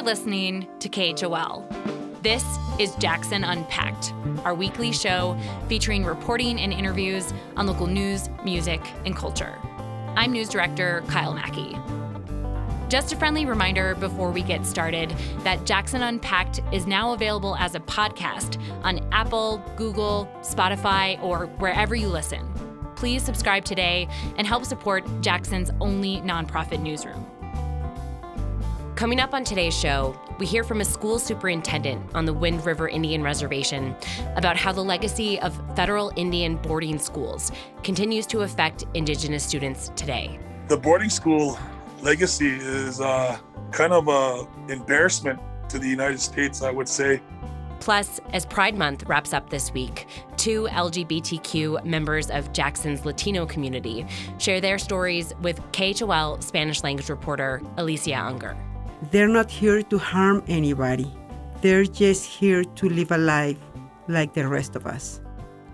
You're listening to KHOL. This is Jackson Unpacked, our weekly show featuring reporting and interviews on local news, music, and culture. I'm news director Kyle Mackey. Just a friendly reminder before we get started that Jackson Unpacked is now available as a podcast on Apple, Google, Spotify, or wherever you listen. Please subscribe today and help support Jackson's only nonprofit newsroom. Coming up on today's show, we hear from a school superintendent on the Wind River Indian Reservation about how the legacy of federal Indian boarding schools continues to affect Indigenous students today. The boarding school legacy is uh, kind of an embarrassment to the United States, I would say. Plus, as Pride Month wraps up this week, two LGBTQ members of Jackson's Latino community share their stories with KHOL Spanish language reporter Alicia Unger. They're not here to harm anybody. They're just here to live a life like the rest of us.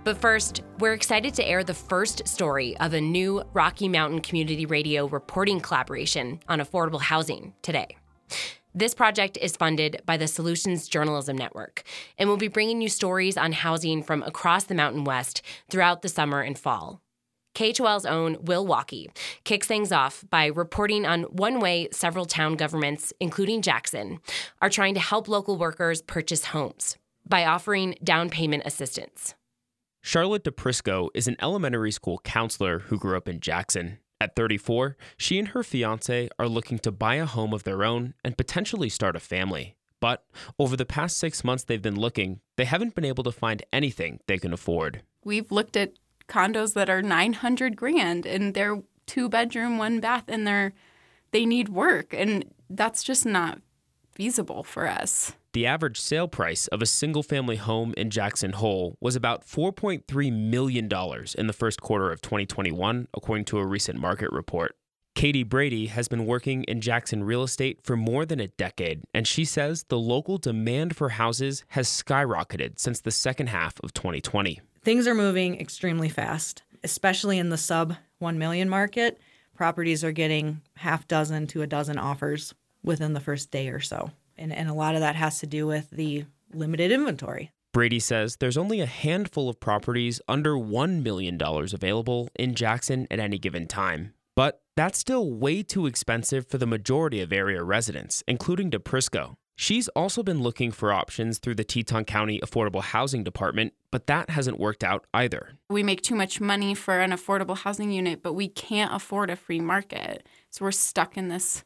But first, we're excited to air the first story of a new Rocky Mountain Community Radio reporting collaboration on affordable housing today. This project is funded by the Solutions Journalism Network and will be bringing you stories on housing from across the Mountain West throughout the summer and fall. KHOL's own Will Walkey kicks things off by reporting on one way several town governments, including Jackson, are trying to help local workers purchase homes by offering down payment assistance. Charlotte DePrisco is an elementary school counselor who grew up in Jackson. At 34, she and her fiance are looking to buy a home of their own and potentially start a family. But over the past six months they've been looking, they haven't been able to find anything they can afford. We've looked at condos that are 900 grand and they're two bedroom, one bath, and they're they need work, and that's just not feasible for us. The average sale price of a single family home in Jackson Hole was about $4.3 million in the first quarter of 2021, according to a recent market report. Katie Brady has been working in Jackson real estate for more than a decade, and she says the local demand for houses has skyrocketed since the second half of 2020. Things are moving extremely fast, especially in the sub 1 million market. Properties are getting half dozen to a dozen offers within the first day or so. And, and a lot of that has to do with the limited inventory. Brady says there's only a handful of properties under $1 million available in Jackson at any given time. But that's still way too expensive for the majority of area residents, including DePrisco. She's also been looking for options through the Teton County Affordable Housing Department, but that hasn't worked out either. We make too much money for an affordable housing unit, but we can't afford a free market. So we're stuck in this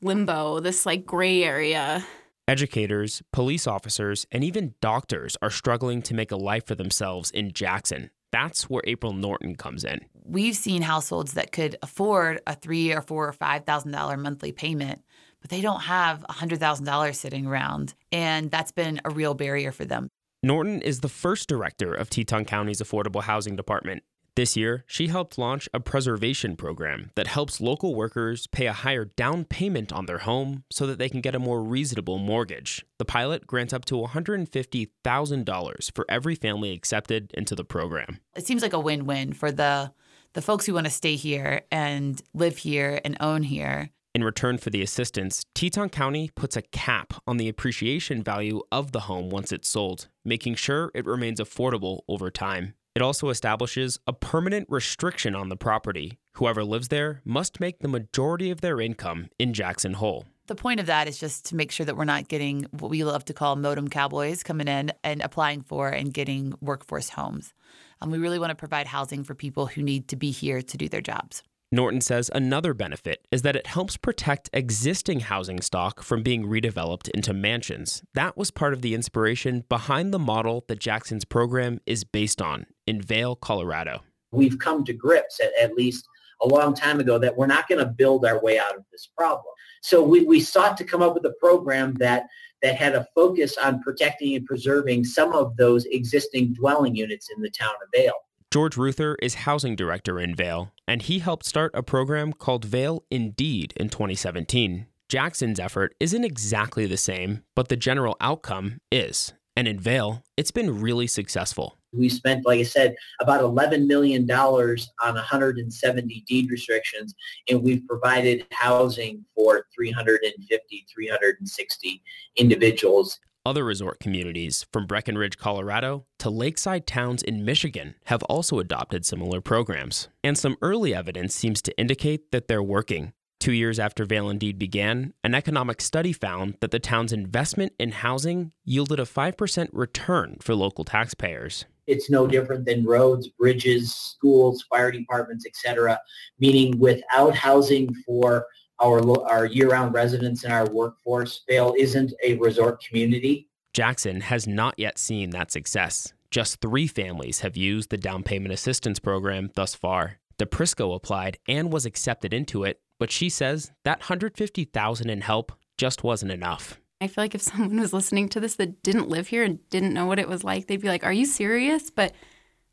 limbo, this like gray area. Educators, police officers, and even doctors are struggling to make a life for themselves in Jackson. That's where April Norton comes in. We've seen households that could afford a three or four or five thousand dollar monthly payment, but they don't have a hundred thousand dollars sitting around, and that's been a real barrier for them. Norton is the first director of Teton County's Affordable Housing Department. This year, she helped launch a preservation program that helps local workers pay a higher down payment on their home so that they can get a more reasonable mortgage. The pilot grants up to $150,000 for every family accepted into the program. It seems like a win-win for the the folks who want to stay here and live here and own here. In return for the assistance, Teton County puts a cap on the appreciation value of the home once it's sold, making sure it remains affordable over time. It also establishes a permanent restriction on the property. Whoever lives there must make the majority of their income in Jackson Hole. The point of that is just to make sure that we're not getting what we love to call modem cowboys coming in and applying for and getting workforce homes. Um, we really want to provide housing for people who need to be here to do their jobs. Norton says another benefit is that it helps protect existing housing stock from being redeveloped into mansions. That was part of the inspiration behind the model that Jackson's program is based on in Vail, Colorado. We've come to grips, at, at least a long time ago, that we're not going to build our way out of this problem. So we, we sought to come up with a program that that had a focus on protecting and preserving some of those existing dwelling units in the town of Vail. George Ruther is housing director in Vail, and he helped start a program called Vail Indeed in 2017. Jackson's effort isn't exactly the same, but the general outcome is. And in Vail, it's been really successful. We spent, like I said, about $11 million on 170 deed restrictions, and we've provided housing for 350, 360 individuals. Other resort communities, from Breckenridge, Colorado to lakeside towns in Michigan, have also adopted similar programs. And some early evidence seems to indicate that they're working. Two years after Vail Indeed began, an economic study found that the town's investment in housing yielded a 5% return for local taxpayers. It's no different than roads, bridges, schools, fire departments, etc. Meaning without housing for our, our year-round residents and our workforce, Vail isn't a resort community. Jackson has not yet seen that success. Just three families have used the down payment assistance program thus far. DePrisco applied and was accepted into it, but she says that 150,000 in help just wasn't enough. I feel like if someone was listening to this that didn't live here and didn't know what it was like, they'd be like, "Are you serious?" But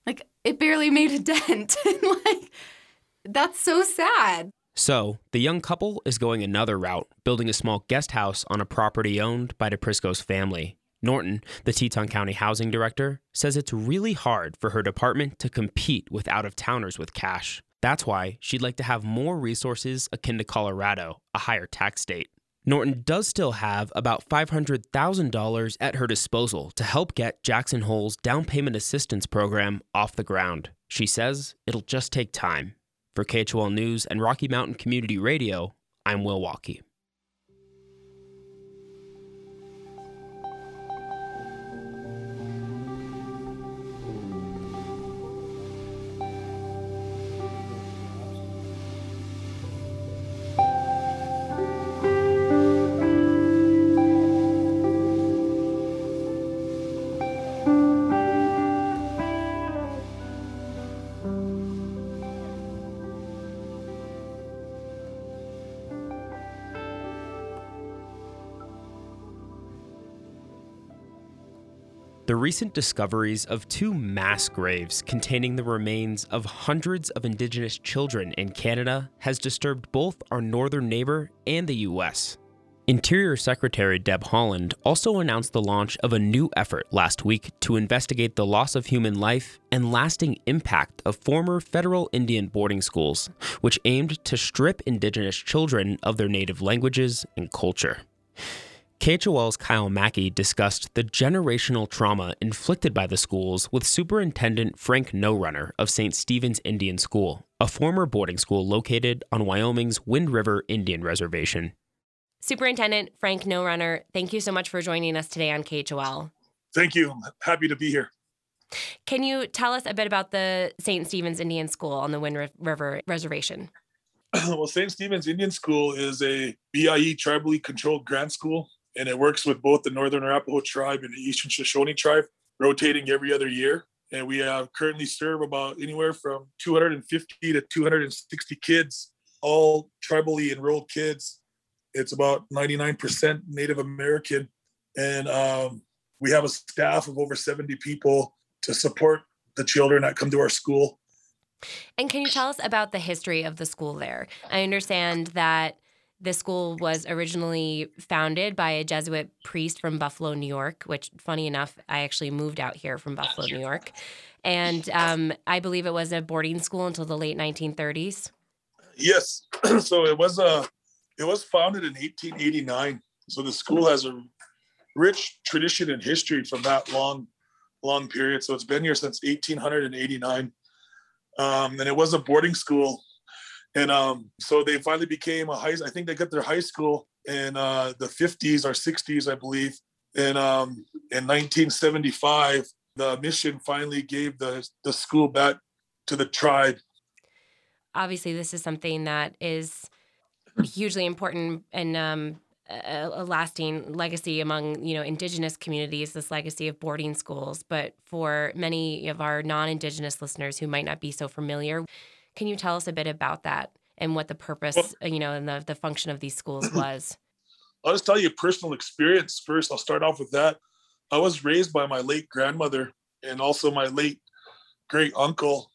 like it barely made a dent. like that's so sad. So, the young couple is going another route, building a small guest house on a property owned by DePrisco's family. Norton, the Teton County housing director, says it's really hard for her department to compete with out of towners with cash. That's why she'd like to have more resources akin to Colorado, a higher tax state. Norton does still have about $500,000 at her disposal to help get Jackson Hole's down payment assistance program off the ground. She says it'll just take time. For KHOL News and Rocky Mountain Community Radio, I'm Will Walkey. The recent discoveries of two mass graves containing the remains of hundreds of Indigenous children in Canada has disturbed both our northern neighbor and the U.S. Interior Secretary Deb Haaland also announced the launch of a new effort last week to investigate the loss of human life and lasting impact of former federal Indian boarding schools, which aimed to strip Indigenous children of their native languages and culture. KHOL's Kyle Mackey discussed the generational trauma inflicted by the schools with Superintendent Frank No Runner of St. Stephen's Indian School, a former boarding school located on Wyoming's Wind River Indian Reservation. Superintendent Frank No Runner, thank you so much for joining us today on KHOL. Thank you. I'm happy to be here. Can you tell us a bit about the St. Stephen's Indian School on the Wind River Reservation? well, St. Stephen's Indian School is a BIE tribally controlled grant school and it works with both the Northern Arapaho tribe and the Eastern Shoshone tribe, rotating every other year. And we uh, currently serve about anywhere from 250 to 260 kids, all tribally enrolled kids. It's about 99% Native American. And um, we have a staff of over 70 people to support the children that come to our school. And can you tell us about the history of the school there? I understand that the school was originally founded by a Jesuit priest from Buffalo, New York, which, funny enough, I actually moved out here from Buffalo, New York. And um, I believe it was a boarding school until the late 1930s. Yes. so it was a, uh, it was founded in 1889. So the school has a rich tradition and history from that long, long period. So it's been here since 1889. Um, and it was a boarding school and um, so they finally became a high. I think they got their high school in uh, the 50s or 60s, I believe. And um, in 1975, the mission finally gave the the school back to the tribe. Obviously, this is something that is hugely important and um, a, a, lasting legacy among you know indigenous communities. This legacy of boarding schools, but for many of our non-indigenous listeners who might not be so familiar can you tell us a bit about that and what the purpose, well, uh, you know, and the, the function of these schools was? I'll just tell you a personal experience first. I'll start off with that. I was raised by my late grandmother and also my late great uncle.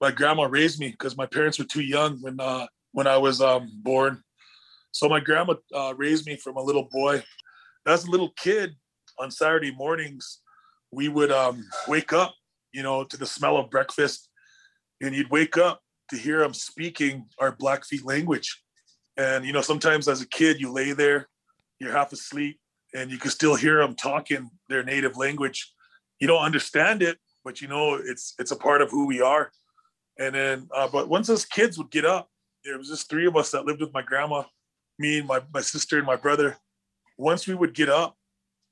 My grandma raised me because my parents were too young when uh, when I was um, born. So my grandma uh, raised me from a little boy. As a little kid, on Saturday mornings, we would um, wake up, you know, to the smell of breakfast, and you'd wake up to hear them speaking our Blackfeet language. And you know, sometimes as a kid, you lay there, you're half asleep, and you can still hear them talking their native language. You don't understand it, but you know it's it's a part of who we are. And then, uh, but once us kids would get up, there was just three of us that lived with my grandma, me and my my sister and my brother. Once we would get up,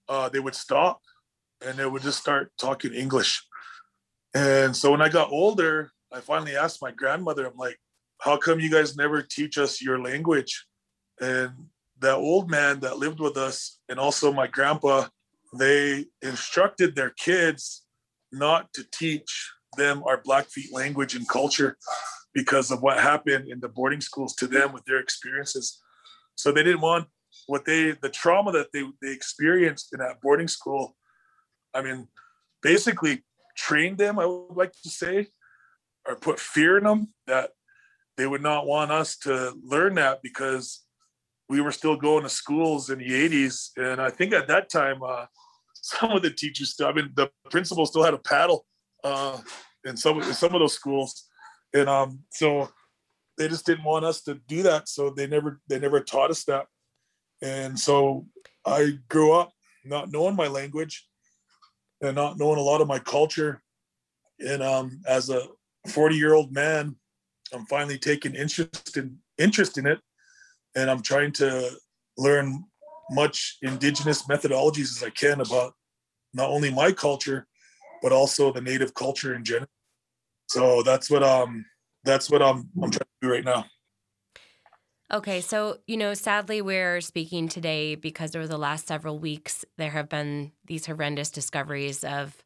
uh, they would stop, and they would just start talking English. And so when I got older, I finally asked my grandmother, I'm like, how come you guys never teach us your language? And that old man that lived with us and also my grandpa, they instructed their kids not to teach them our Blackfeet language and culture because of what happened in the boarding schools to them with their experiences. So they didn't want what they the trauma that they they experienced in that boarding school. I mean, basically trained them, I would like to say, or put fear in them that they would not want us to learn that because we were still going to schools in the 80s. And I think at that time, uh, some of the teachers still, I mean, the principal still had a paddle uh, in some, in some of those schools. And um, so they just didn't want us to do that. So they never, they never taught us that. And so I grew up not knowing my language and not knowing a lot of my culture. And um, as a 40 year old man, I'm finally taking interest in interest in it, and I'm trying to learn much indigenous methodologies as I can about not only my culture, but also the native culture in general. So that's what um that's what I'm I'm trying to do right now. Okay, so you know, sadly, we're speaking today because over the last several weeks there have been these horrendous discoveries of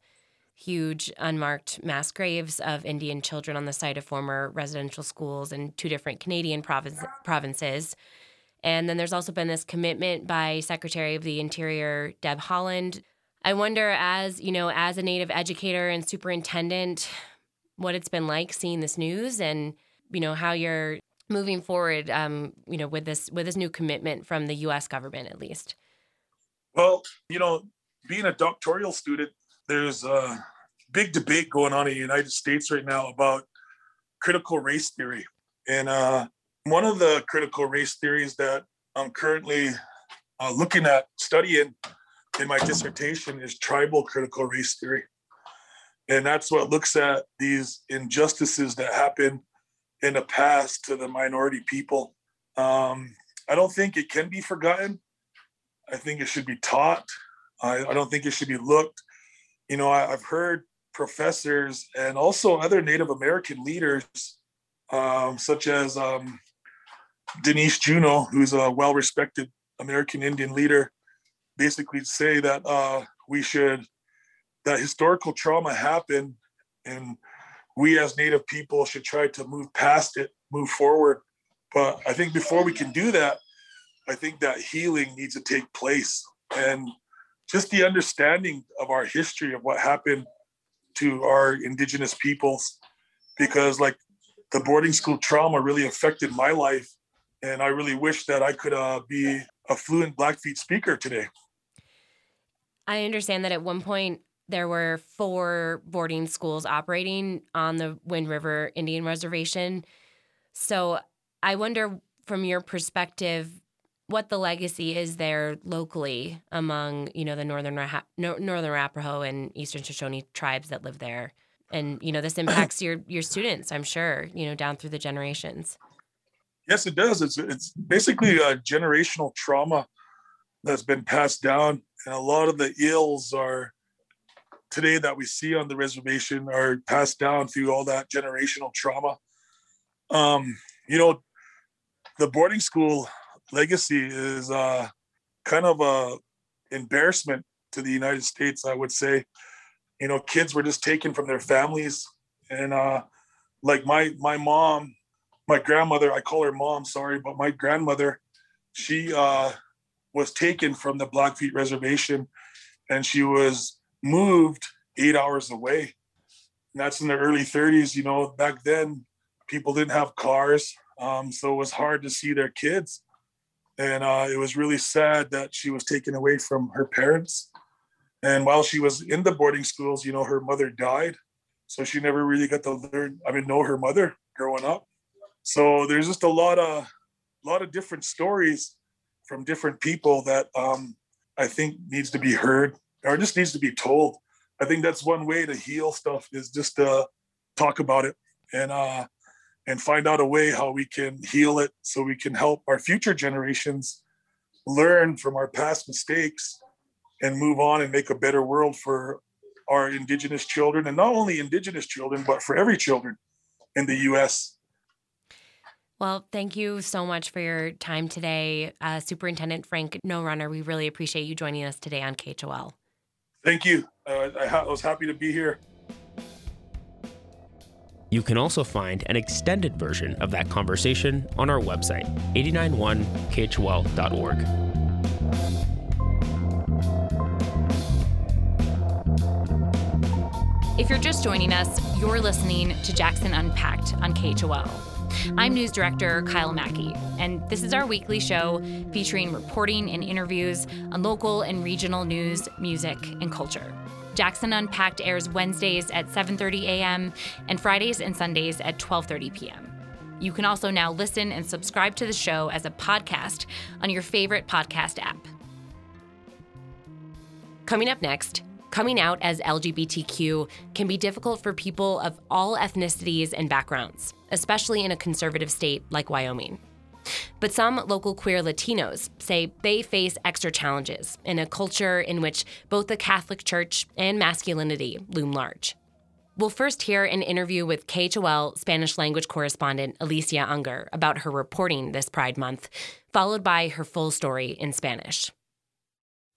huge unmarked mass graves of Indian children on the site of former residential schools in two different Canadian province, provinces. And then there's also been this commitment by Secretary of the Interior Deb Haaland. I wonder, as you know, as a Native educator and superintendent, what it's been like seeing this news, and you know how you're moving forward, um, you know, with this with this new commitment from the U.S. government, at least. Well, you know, being a doctoral student, there's a big debate going on in the United States right now about critical race theory. And uh, one of the critical race theories that I'm currently uh, looking at studying in my dissertation is tribal critical race theory. And that's what looks at these injustices that happen in the past to the minority people. Um, I don't think it can be forgotten. I think it should be taught. I, I don't think it should be looked you know, I, have heard professors and also other Native American leaders, um, such as um, Denise Juneau, who's a well respected American Indian leader, basically say that uh, we should, that historical trauma happened and we as Native people should try to move past it, move forward. But I think before we can do that, I think that healing needs to take place. And just the understanding of our history of what happened to our indigenous peoples because like the boarding school trauma really affected my life and i really wish that i could uh, be a fluent blackfeet speaker today. I understand that at one point there were four boarding schools operating on the wind river indian reservation. So i wonder from your perspective what the legacy is there locally among you know the northern northern Arapaho and eastern Shoshone tribes that live there, and you know this impacts your your students. I'm sure you know down through the generations. Yes, it does. It's it's basically a generational trauma that's been passed down, and a lot of the ills are today that we see on the reservation are passed down through all that generational trauma. Um, you know, the boarding school legacy is uh, kind of a embarrassment to the United States, I would say. You know, kids were just taken from their families, and uh, like my my mom, my grandmother, I call her mom, sorry, but my grandmother, she uh, was taken from the Blackfeet Reservation, and she was moved eight hours away. And that's in the early 30s. You know, back then people didn't have cars, um, so it was hard to see their kids and uh, it was really sad that she was taken away from her parents And while she was in the boarding schools, you know, her mother died. So she never really got to learn, I mean, know her mother growing up. So there's just a lot of a lot of different stories from different people that um, I think needs to be heard or just needs to be told. I think that's one way to heal stuff is just to talk about it and uh, and find out a way how we can heal it so we can help our future generations learn from our past mistakes and move on and make a better world for our indigenous children and not only indigenous children but for every children in the US well, thank you so much for your time today, uh, Superintendent Frank No Runner. We really appreciate you joining us today on KHOL. Thank you. Uh, I, ha- I was happy to be here. You can also find an extended version of that conversation on our website, 891khol.org. If you're just joining us, you're listening to Jackson Unpacked on KHOL. I'm News Director Kyle Mackey, and this is our weekly show featuring reporting and interviews on local and regional news, music, and culture. Jackson Unpacked airs Wednesdays at 7:30 a.m. and Fridays and Sundays at 12:30 p.m. You can also now listen and subscribe to the show as a podcast on your favorite podcast app. Coming up next, coming out as LGBTQ can be difficult for people of all ethnicities and backgrounds, especially in a conservative state like Wyoming. But some local queer Latinos say they face extra challenges in a culture in which both the Catholic Church and masculinity loom large. We'll first hear an interview with KHOL Spanish language correspondent Alicia Unger about her reporting this Pride Month, followed by her full story in Spanish.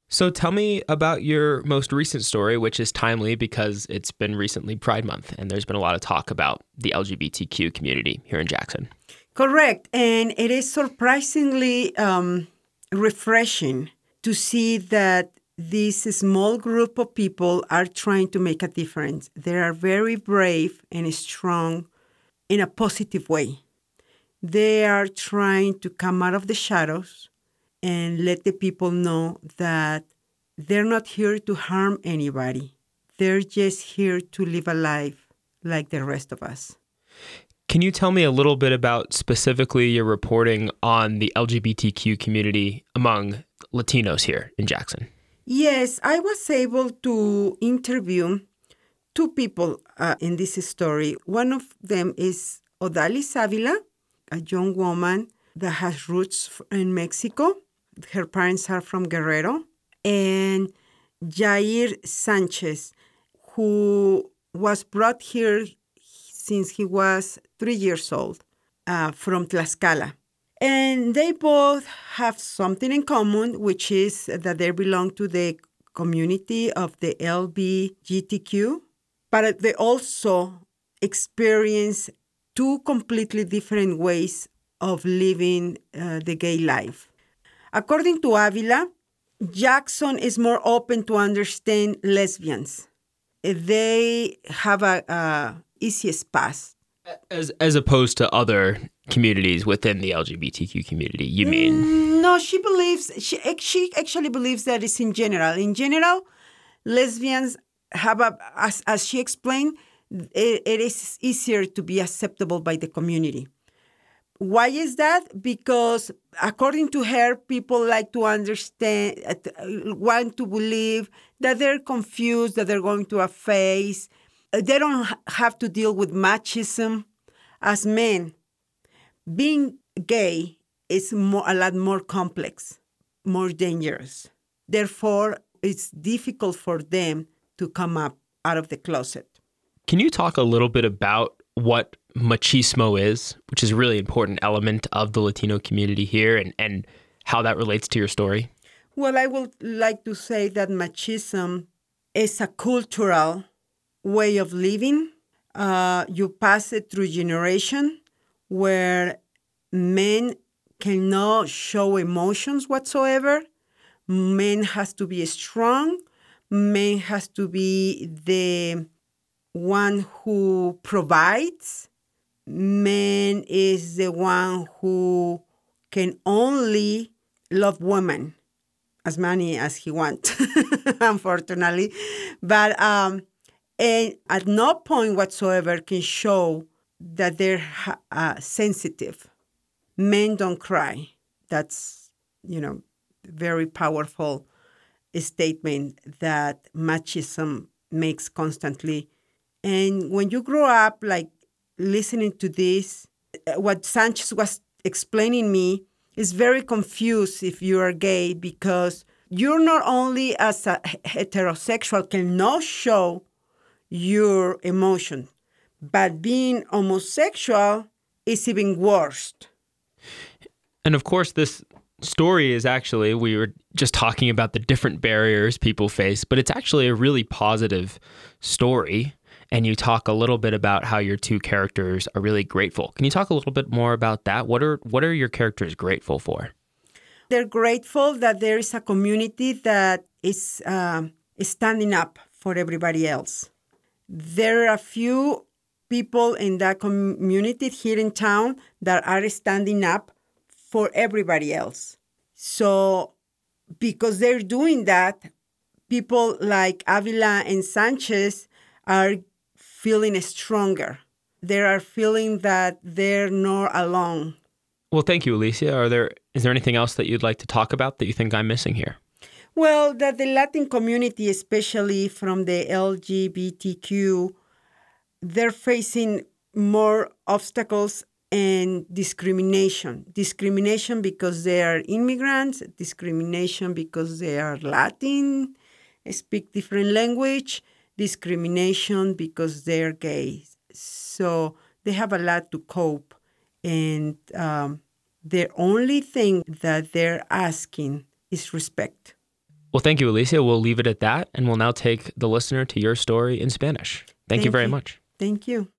So tell me about your most recent story, which is timely because it's been recently Pride Month and there's been a lot of talk about the LGBTQ community here in Jackson. Correct. And it is surprisingly um, refreshing to see that this small group of people are trying to make a difference. They are very brave and strong in a positive way. They are trying to come out of the shadows and let the people know that they're not here to harm anybody. They're just here to live a life like the rest of us. Can you tell me a little bit about specifically your reporting on the LGBTQ community among Latinos here in Jackson? Yes, I was able to interview two people uh, in this story. One of them is Odalis Avila, a young woman that has roots in Mexico her parents are from Guerrero, and Jair Sanchez, who was brought here since he was three years old uh, from Tlaxcala. And they both have something in common, which is that they belong to the community of the LBGTQ, but they also experience two completely different ways of living uh, the gay life. According to Avila, Jackson is more open to understand lesbians. They have a, a easiest path. As as opposed to other communities within the LGBTQ community, you mean? Mm, no, she believes she she actually believes that it's in general. In general, lesbians have a as as she explained, it, it is easier to be acceptable by the community. Why is that? Because according to her, people like to understand, uh, want to believe that they're confused, that they're going to a phase. They don't have to deal with machism as men. Being gay is more, a lot more complex, more dangerous. Therefore, it's difficult for them to come up out of the closet. Can you talk a little bit about what machismo is, which is a really important element of the Latino community here, and, and how that relates to your story? Well, I would like to say that machismo is a cultural way of living. Uh, you pass it through generation where men cannot show emotions whatsoever. Men has to be strong. Men has to be the one who provides. Man is the one who can only love women. as many as he wants, unfortunately. But um, and at no point whatsoever can show that they're uh, sensitive. Men don't cry. That's, you know, very powerful statement that machism makes constantly. And when you grow up, like listening to this, uh, what Sanchez was explaining me is very confused if you are gay because you're not only as a heterosexual cannot show your emotion, but being homosexual is even worse. And of course, this story is actually, we were just talking about the different barriers people face, but it's actually a really positive story. And you talk a little bit about how your two characters are really grateful. Can you talk a little bit more about that? What are what are your characters grateful for? They're grateful that there is a community that is uh, standing up for everybody else. There are a few people in that community here in town that are standing up for everybody else. So, because they're doing that, people like Avila and Sanchez are feeling stronger. They are feeling that they're not alone. Well, thank you, Alicia. Are there is there anything else that you'd like to talk about that you think I'm missing here? Well, that the Latin community, especially from the LGBTQ, they're facing more obstacles and discrimination. Discrimination because they are immigrants, discrimination because they are Latin, speak different language, discrimination because they're gay. So they have a lot to cope. And um, the only thing that they're asking is respect. Well, thank you, Alicia. We'll leave it at that, and we'll now take the listener to your story in Spanish. Thank, thank you very you. much. Thank you.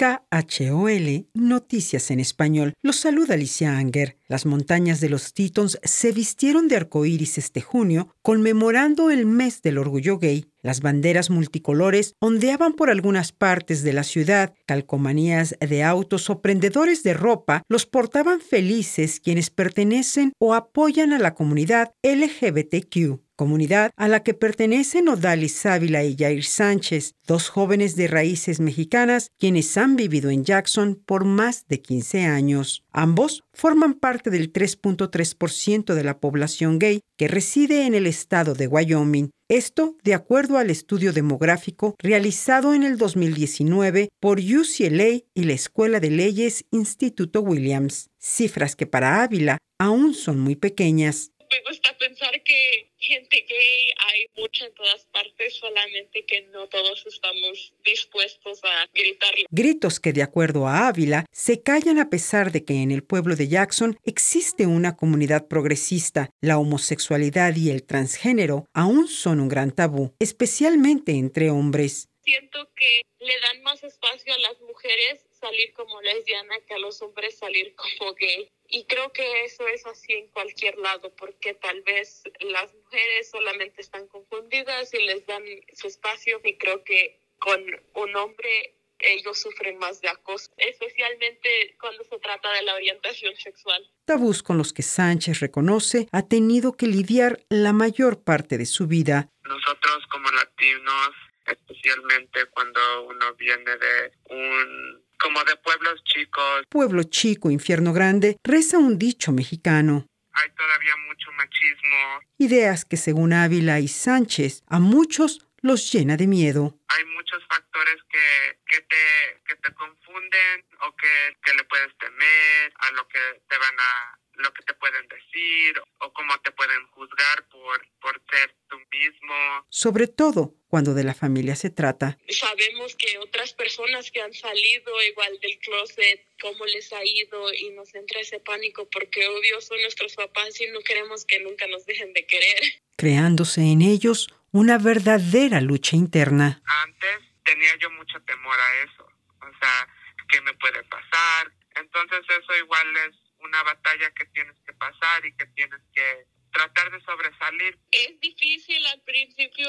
KHOL Noticias en Español. Los saluda Alicia Anger. Las montañas de los Tetons se vistieron de arcoíris este junio, conmemorando el mes del orgullo gay. Las banderas multicolores ondeaban por algunas partes de la ciudad, calcomanías de autos o prendedores de ropa los portaban felices quienes pertenecen o apoyan a la comunidad LGBTQ comunidad a la que pertenecen Odalis Ávila y Jair Sánchez, dos jóvenes de raíces mexicanas quienes han vivido en Jackson por más de 15 años. Ambos forman parte del 3.3% de la población gay que reside en el estado de Wyoming. Esto de acuerdo al estudio demográfico realizado en el 2019 por UCLA y la Escuela de Leyes Instituto Williams, cifras que para Ávila aún son muy pequeñas que gente gay hay en todas partes, solamente que no todos estamos dispuestos a gritarlo. Gritos que, de acuerdo a Ávila, se callan a pesar de que en el pueblo de Jackson existe una comunidad progresista. La homosexualidad y el transgénero aún son un gran tabú, especialmente entre hombres. Siento que le dan más espacio a las mujeres salir como lesbiana que a los hombres salir como gay. Y creo que eso es así en cualquier lado, porque tal vez las mujeres solamente están confundidas y les dan su espacio y creo que con un hombre ellos sufren más de acoso, especialmente cuando se trata de la orientación sexual. Tabús con los que Sánchez reconoce ha tenido que lidiar la mayor parte de su vida. Nosotros como latinos, especialmente cuando uno viene de un como de pueblos chicos. Pueblo chico, infierno grande, reza un dicho mexicano. Hay todavía mucho machismo. Ideas que según Ávila y Sánchez a muchos los llena de miedo. Hay muchos factores que, que, te, que te confunden o que, que le puedes temer a lo que te van a lo que te pueden decir o cómo te pueden juzgar por, por ser tú mismo. Sobre todo cuando de la familia se trata. Sabemos que otras personas que han salido igual del closet, cómo les ha ido y nos entra ese pánico porque obvio son nuestros papás y no queremos que nunca nos dejen de querer. Creándose en ellos una verdadera lucha interna. Antes tenía yo mucho temor a eso, o sea, ¿qué me puede pasar? Entonces eso igual es una batalla que tienes que pasar y que tienes que tratar de sobresalir. Es difícil al principio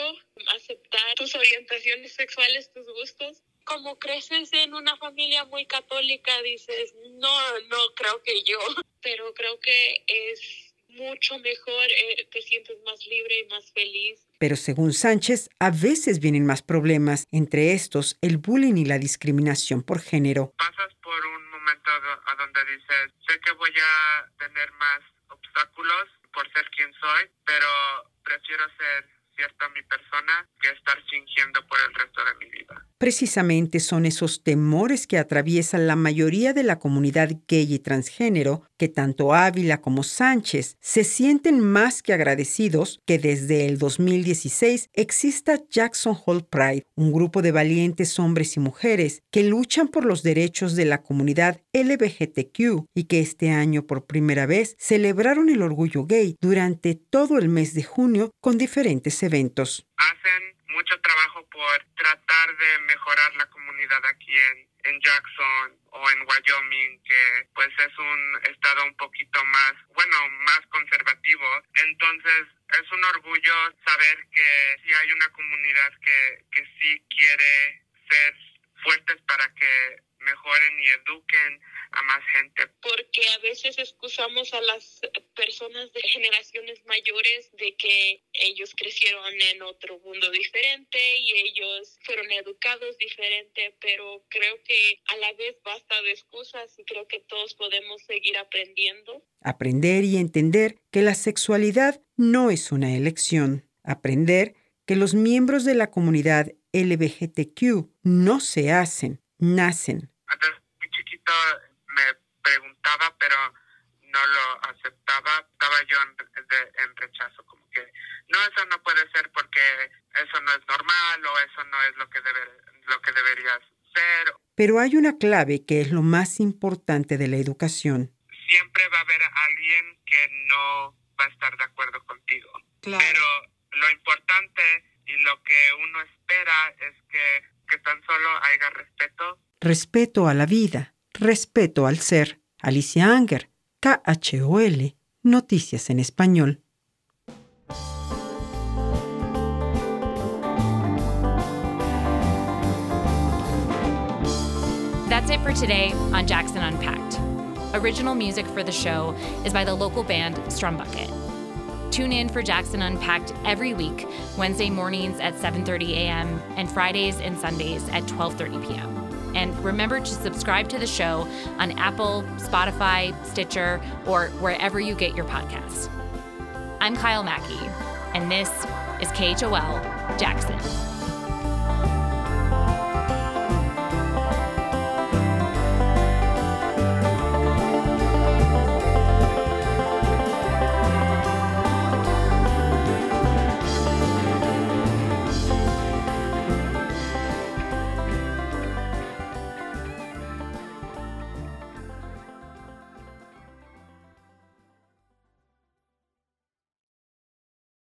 aceptar tus orientaciones sexuales, tus gustos. Como creces en una familia muy católica, dices, no, no creo que yo, pero creo que es mucho mejor, eh, te sientes más libre y más feliz. Pero según Sánchez, a veces vienen más problemas, entre estos el bullying y la discriminación por género. Pasas por un a donde dices, sé que voy a tener más obstáculos por ser quien soy, pero prefiero ser Precisamente son esos temores que atraviesan la mayoría de la comunidad gay y transgénero que tanto Ávila como Sánchez se sienten más que agradecidos que desde el 2016 exista Jackson Hole Pride, un grupo de valientes hombres y mujeres que luchan por los derechos de la comunidad LGBTQ y que este año por primera vez celebraron el orgullo gay durante todo el mes de junio con diferentes eventos. Hacen mucho trabajo por tratar de mejorar la comunidad aquí en, en Jackson o en Wyoming, que pues es un estado un poquito más, bueno, más conservativo. Entonces es un orgullo saber que sí hay una comunidad que, que sí quiere ser fuertes para que mejoren y eduquen a más gente. Porque a veces excusamos a las personas de generaciones mayores de que ellos crecieron en otro mundo diferente y ellos fueron educados diferente, pero creo que a la vez basta de excusas y creo que todos podemos seguir aprendiendo. Aprender y entender que la sexualidad no es una elección. Aprender que los miembros de la comunidad LGBTQ no se hacen, nacen. Muy chiquito me preguntaba, pero no lo aceptaba. Estaba yo en, de, en rechazo, como que no, eso no puede ser porque eso no es normal o eso no es lo que, debe, lo que deberías ser. Pero hay una clave que es lo más importante de la educación. Siempre va a haber alguien que no va a estar de acuerdo contigo. Claro. Pero lo importante y lo que uno espera es que, que tan solo haya respeto Respeto a la vida, respeto al ser. Alicia Unger, KHOL, Noticias en Español. That's it for today on Jackson Unpacked. Original music for the show is by the local band Strumbucket. Tune in for Jackson Unpacked every week, Wednesday mornings at 7:30 a.m. and Fridays and Sundays at 12:30 p.m. And remember to subscribe to the show on Apple, Spotify, Stitcher, or wherever you get your podcasts. I'm Kyle Mackey, and this is KHOL Jackson.